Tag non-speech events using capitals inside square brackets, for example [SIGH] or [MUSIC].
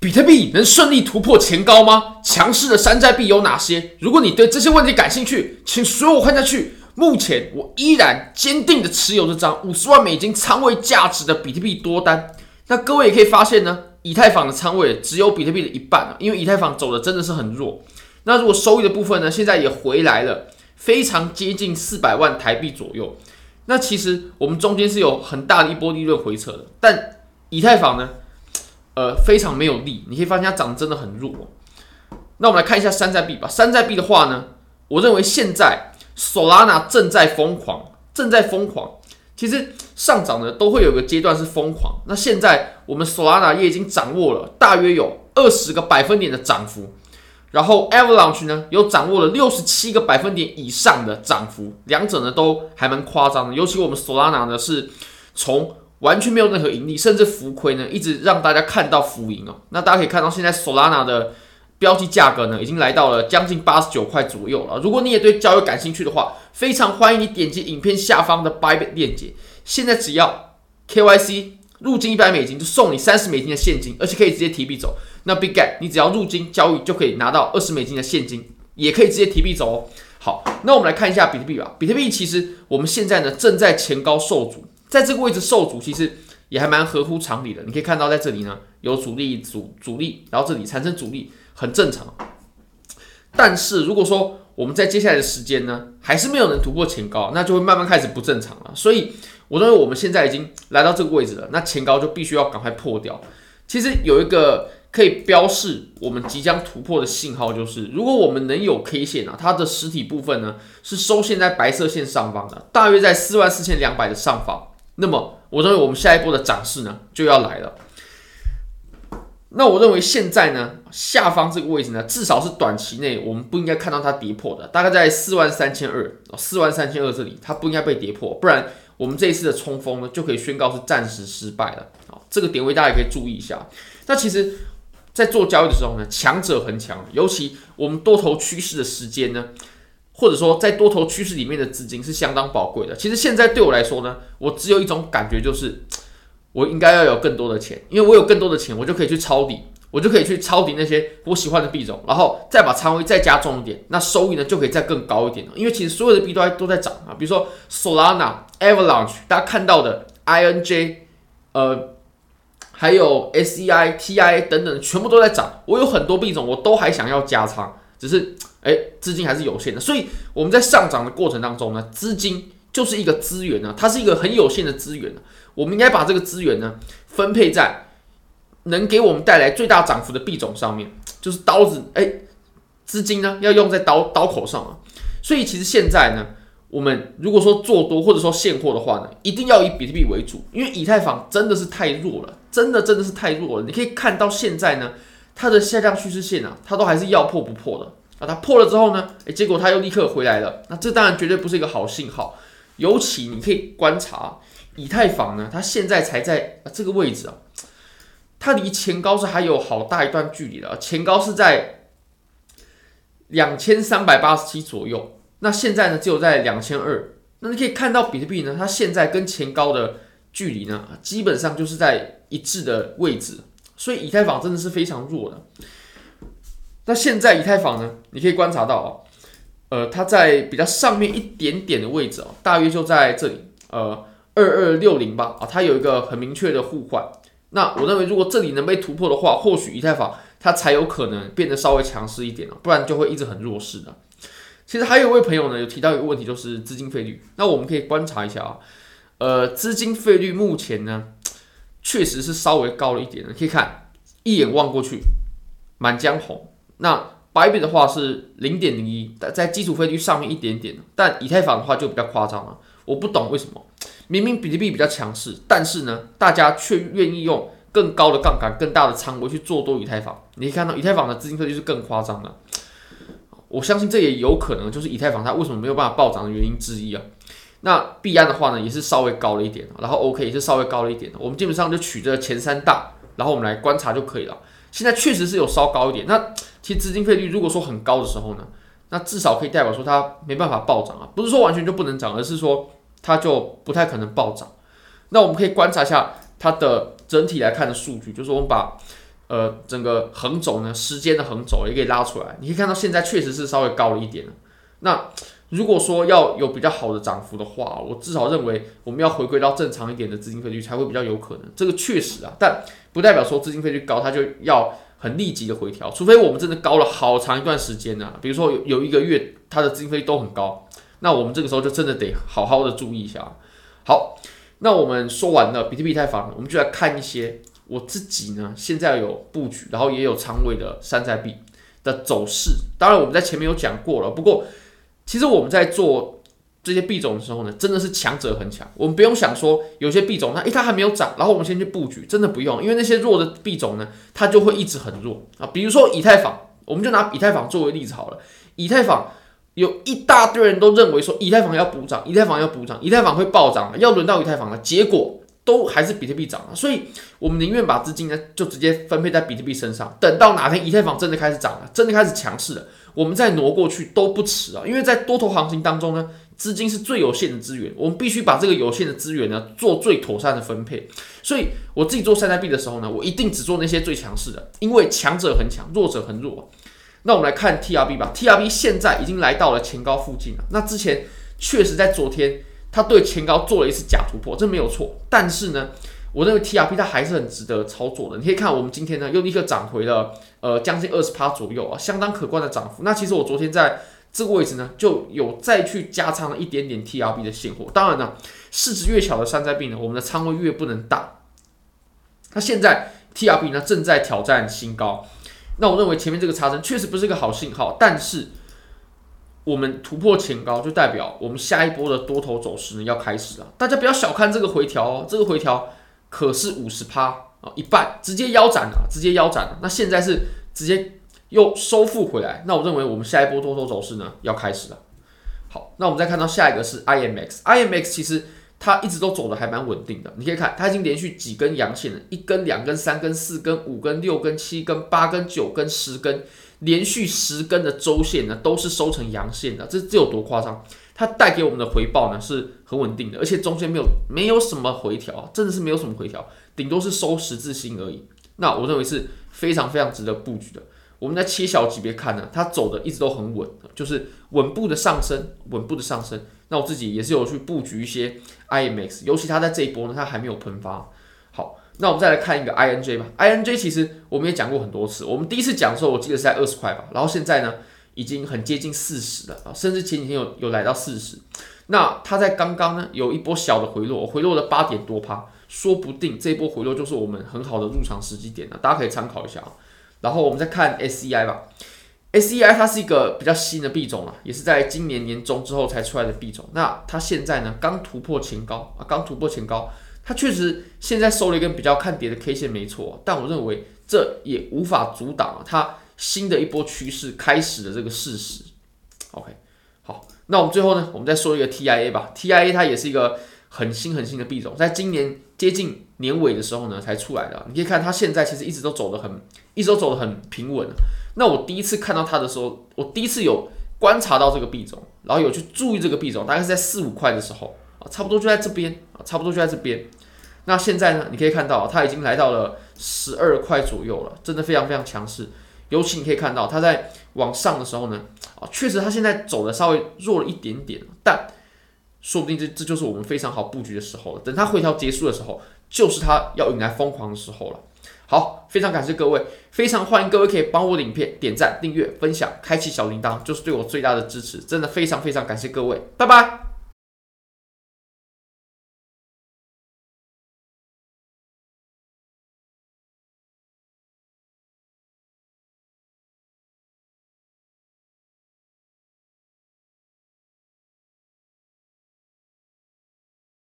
比特币能顺利突破前高吗？强势的山寨币有哪些？如果你对这些问题感兴趣，请随我看下去。目前我依然坚定的持有这张五十万美金仓位价值的比特币多单。那各位也可以发现呢，以太坊的仓位只有比特币的一半啊，因为以太坊走的真的是很弱。那如果收益的部分呢，现在也回来了，非常接近四百万台币左右。那其实我们中间是有很大的一波利润回撤的，但以太坊呢？呃，非常没有力，你可以发现它涨得真的很弱。那我们来看一下山寨币吧。山寨币的话呢，我认为现在 Solana 正在疯狂，正在疯狂。其实上涨呢都会有个阶段是疯狂。那现在我们 Solana 也已经掌握了大约有二十个百分点的涨幅，然后 Avalanche 呢又掌握了六十七个百分点以上的涨幅，两者呢都还蛮夸张的。尤其我们 Solana 呢是从完全没有任何盈利，甚至浮亏呢，一直让大家看到浮盈哦。那大家可以看到，现在 Solana 的标记价格呢，已经来到了将近八十九块左右了。如果你也对交易感兴趣的话，非常欢迎你点击影片下方的 Bybit 链接。现在只要 KYC 入金一百美金，就送你三十美金的现金，而且可以直接提币走。那 Bigget，你只要入金交易就可以拿到二十美金的现金，也可以直接提币走哦。好，那我们来看一下比特币吧。比特币其实我们现在呢正在前高受阻。在这个位置受阻，其实也还蛮合乎常理的。你可以看到，在这里呢有阻力、阻阻力，然后这里产生阻力，很正常。但是如果说我们在接下来的时间呢，还是没有能突破前高，那就会慢慢开始不正常了。所以我认为我们现在已经来到这个位置了，那前高就必须要赶快破掉。其实有一个可以标示我们即将突破的信号，就是如果我们能有 K 线啊，它的实体部分呢是收线在白色线上方的，大约在四万四千两百的上方。那么，我认为我们下一波的涨势呢就要来了。那我认为现在呢，下方这个位置呢，至少是短期内我们不应该看到它跌破的，大概在四万三千二，四万三千二这里，它不应该被跌破，不然我们这一次的冲锋呢就可以宣告是暂时失败了。啊，这个点位大家可以注意一下。那其实，在做交易的时候呢，强者恒强，尤其我们多头趋势的时间呢。或者说，在多头趋势里面的资金是相当宝贵的。其实现在对我来说呢，我只有一种感觉，就是 [TSK] 我应该要有更多的钱，因为我有更多的钱，我就可以去抄底，我就可以去抄底那些我喜欢的币种，然后再把仓位再加重一点，那收益呢就可以再更高一点了。因为其实所有的币都在都在涨啊，比如说 Solana、Avalanche，大家看到的 INJ，呃，还有 SEI、TIA 等等，全部都在涨。我有很多币种，我都还想要加仓，只是。哎，资金还是有限的，所以我们在上涨的过程当中呢，资金就是一个资源呢，它是一个很有限的资源。我们应该把这个资源呢，分配在能给我们带来最大涨幅的币种上面，就是刀子。哎，资金呢要用在刀刀口上啊。所以其实现在呢，我们如果说做多或者说现货的话呢，一定要以比特币为主，因为以太坊真的是太弱了，真的真的是太弱了。你可以看到现在呢，它的下降趋势线啊，它都还是要破不破的。那它破了之后呢？诶，结果它又立刻回来了。那这当然绝对不是一个好信号。尤其你可以观察以太坊呢，它现在才在这个位置啊，它离前高是还有好大一段距离的。前高是在两千三百八十七左右，那现在呢只有在两千二。那你可以看到比特币呢，它现在跟前高的距离呢，基本上就是在一致的位置。所以以太坊真的是非常弱的。那现在以太坊呢？你可以观察到啊，呃，它在比较上面一点点的位置啊，大约就在这里，呃，二二六零吧啊，它有一个很明确的互换。那我认为，如果这里能被突破的话，或许以太坊它才有可能变得稍微强势一点了，不然就会一直很弱势的。其实还有位朋友呢，有提到一个问题，就是资金费率。那我们可以观察一下啊，呃，资金费率目前呢，确实是稍微高了一点的。可以看一眼望过去，满江红。那 Bybit 的话是零点零一，在基础费率上面一点点，但以太坊的话就比较夸张了。我不懂为什么，明明比特币比较强势，但是呢，大家却愿意用更高的杠杆、更大的仓位去做多以太坊。你可以看到以太坊的资金费率是更夸张的。我相信这也有可能就是以太坊它为什么没有办法暴涨的原因之一啊。那币安的话呢，也是稍微高了一点，然后 OK 也是稍微高了一点。我们基本上就取这前三大，然后我们来观察就可以了。现在确实是有稍高一点，那其实资金费率如果说很高的时候呢，那至少可以代表说它没办法暴涨啊，不是说完全就不能涨，而是说它就不太可能暴涨。那我们可以观察一下它的整体来看的数据，就是我们把呃整个横轴呢，时间的横轴也可以拉出来，你可以看到现在确实是稍微高了一点。那如果说要有比较好的涨幅的话，我至少认为我们要回归到正常一点的资金费率才会比较有可能。这个确实啊，但不代表说资金费率高它就要很立即的回调，除非我们真的高了好长一段时间呢、比如说有有一个月它的资金费率都很高，那我们这个时候就真的得好好的注意一下。好，那我们说完了比特币、太坊，我们就来看一些我自己呢现在有布局，然后也有仓位的山寨币的走势。当然我们在前面有讲过了，不过。其实我们在做这些币种的时候呢，真的是强者很强。我们不用想说有些币种它，诶，它还没有涨，然后我们先去布局，真的不用，因为那些弱的币种呢，它就会一直很弱啊。比如说以太坊，我们就拿以太坊作为例子好了。以太坊有一大堆人都认为说以太坊要补涨，以太坊要补涨，以太坊会暴涨，要轮到以太坊了，结果。都还是比特币涨了，所以我们宁愿把资金呢就直接分配在比特币身上，等到哪天以太坊真的开始涨了，真的开始强势了，我们再挪过去都不迟啊！因为在多头行情当中呢，资金是最有限的资源，我们必须把这个有限的资源呢做最妥善的分配。所以我自己做山寨币的时候呢，我一定只做那些最强势的，因为强者恒强，弱者恒弱。那我们来看 TRB 吧，TRB 现在已经来到了前高附近了。那之前确实在昨天。它对前高做了一次假突破，这没有错。但是呢，我认为 TRP 它还是很值得操作的。你可以看我们今天呢又立刻涨回了呃将近二十趴左右啊，相当可观的涨幅。那其实我昨天在这个位置呢就有再去加仓了一点点 TRP 的现货。当然呢，市值越小的山寨币呢，我们的仓位越不能大。那现在 TRP 呢正在挑战新高，那我认为前面这个差针确实不是一个好信号，但是。我们突破前高，就代表我们下一波的多头走势呢要开始了。大家不要小看这个回调哦，这个回调可是五十趴啊，一半直接腰斩了，直接腰斩了。那现在是直接又收复回来，那我认为我们下一波多头走势呢要开始了。好，那我们再看到下一个是 IMX，IMX 其实它一直都走的还蛮稳定的。你可以看，它已经连续几根阳线了，一根、两根、三根、四根、五根、六根、七根、八根、九根、十根。连续十根的周线呢，都是收成阳线的，这这有多夸张？它带给我们的回报呢是很稳定的，而且中间没有没有什么回调，真的是没有什么回调，顶多是收十字星而已。那我认为是非常非常值得布局的。我们在切小级别看呢，它走的一直都很稳，就是稳步的上升，稳步的上升。那我自己也是有去布局一些 IMX，尤其它在这一波呢，它还没有喷发。好。那我们再来看一个 INJ 吧，INJ 其实我们也讲过很多次，我们第一次讲的时候，我记得是在二十块吧，然后现在呢已经很接近四十了啊，甚至前几天有有来到四十。那它在刚刚呢有一波小的回落，回落了八点多趴，说不定这一波回落就是我们很好的入场时机点了，大家可以参考一下啊。然后我们再看 SCI 吧，SCI 它是一个比较新的币种啊，也是在今年年中之后才出来的币种。那它现在呢刚突破前高啊，刚突破前高。它确实现在收了一根比较看跌的 K 线，没错，但我认为这也无法阻挡它新的一波趋势开始的这个事实。OK，好，那我们最后呢，我们再说一个 TIA 吧。TIA 它也是一个很新很新的币种，在今年接近年尾的时候呢才出来的。你可以看它现在其实一直都走得很，一直都走得很平稳。那我第一次看到它的时候，我第一次有观察到这个币种，然后有去注意这个币种，大概是在四五块的时候。啊，差不多就在这边啊，差不多就在这边。那现在呢，你可以看到它已经来到了十二块左右了，真的非常非常强势。尤其你可以看到它在往上的时候呢，啊，确实它现在走的稍微弱了一点点，但说不定这这就是我们非常好布局的时候了。等它回调结束的时候，就是它要迎来疯狂的时候了。好，非常感谢各位，非常欢迎各位可以帮我的影片点赞、订阅、分享、开启小铃铛，就是对我最大的支持。真的非常非常感谢各位，拜拜。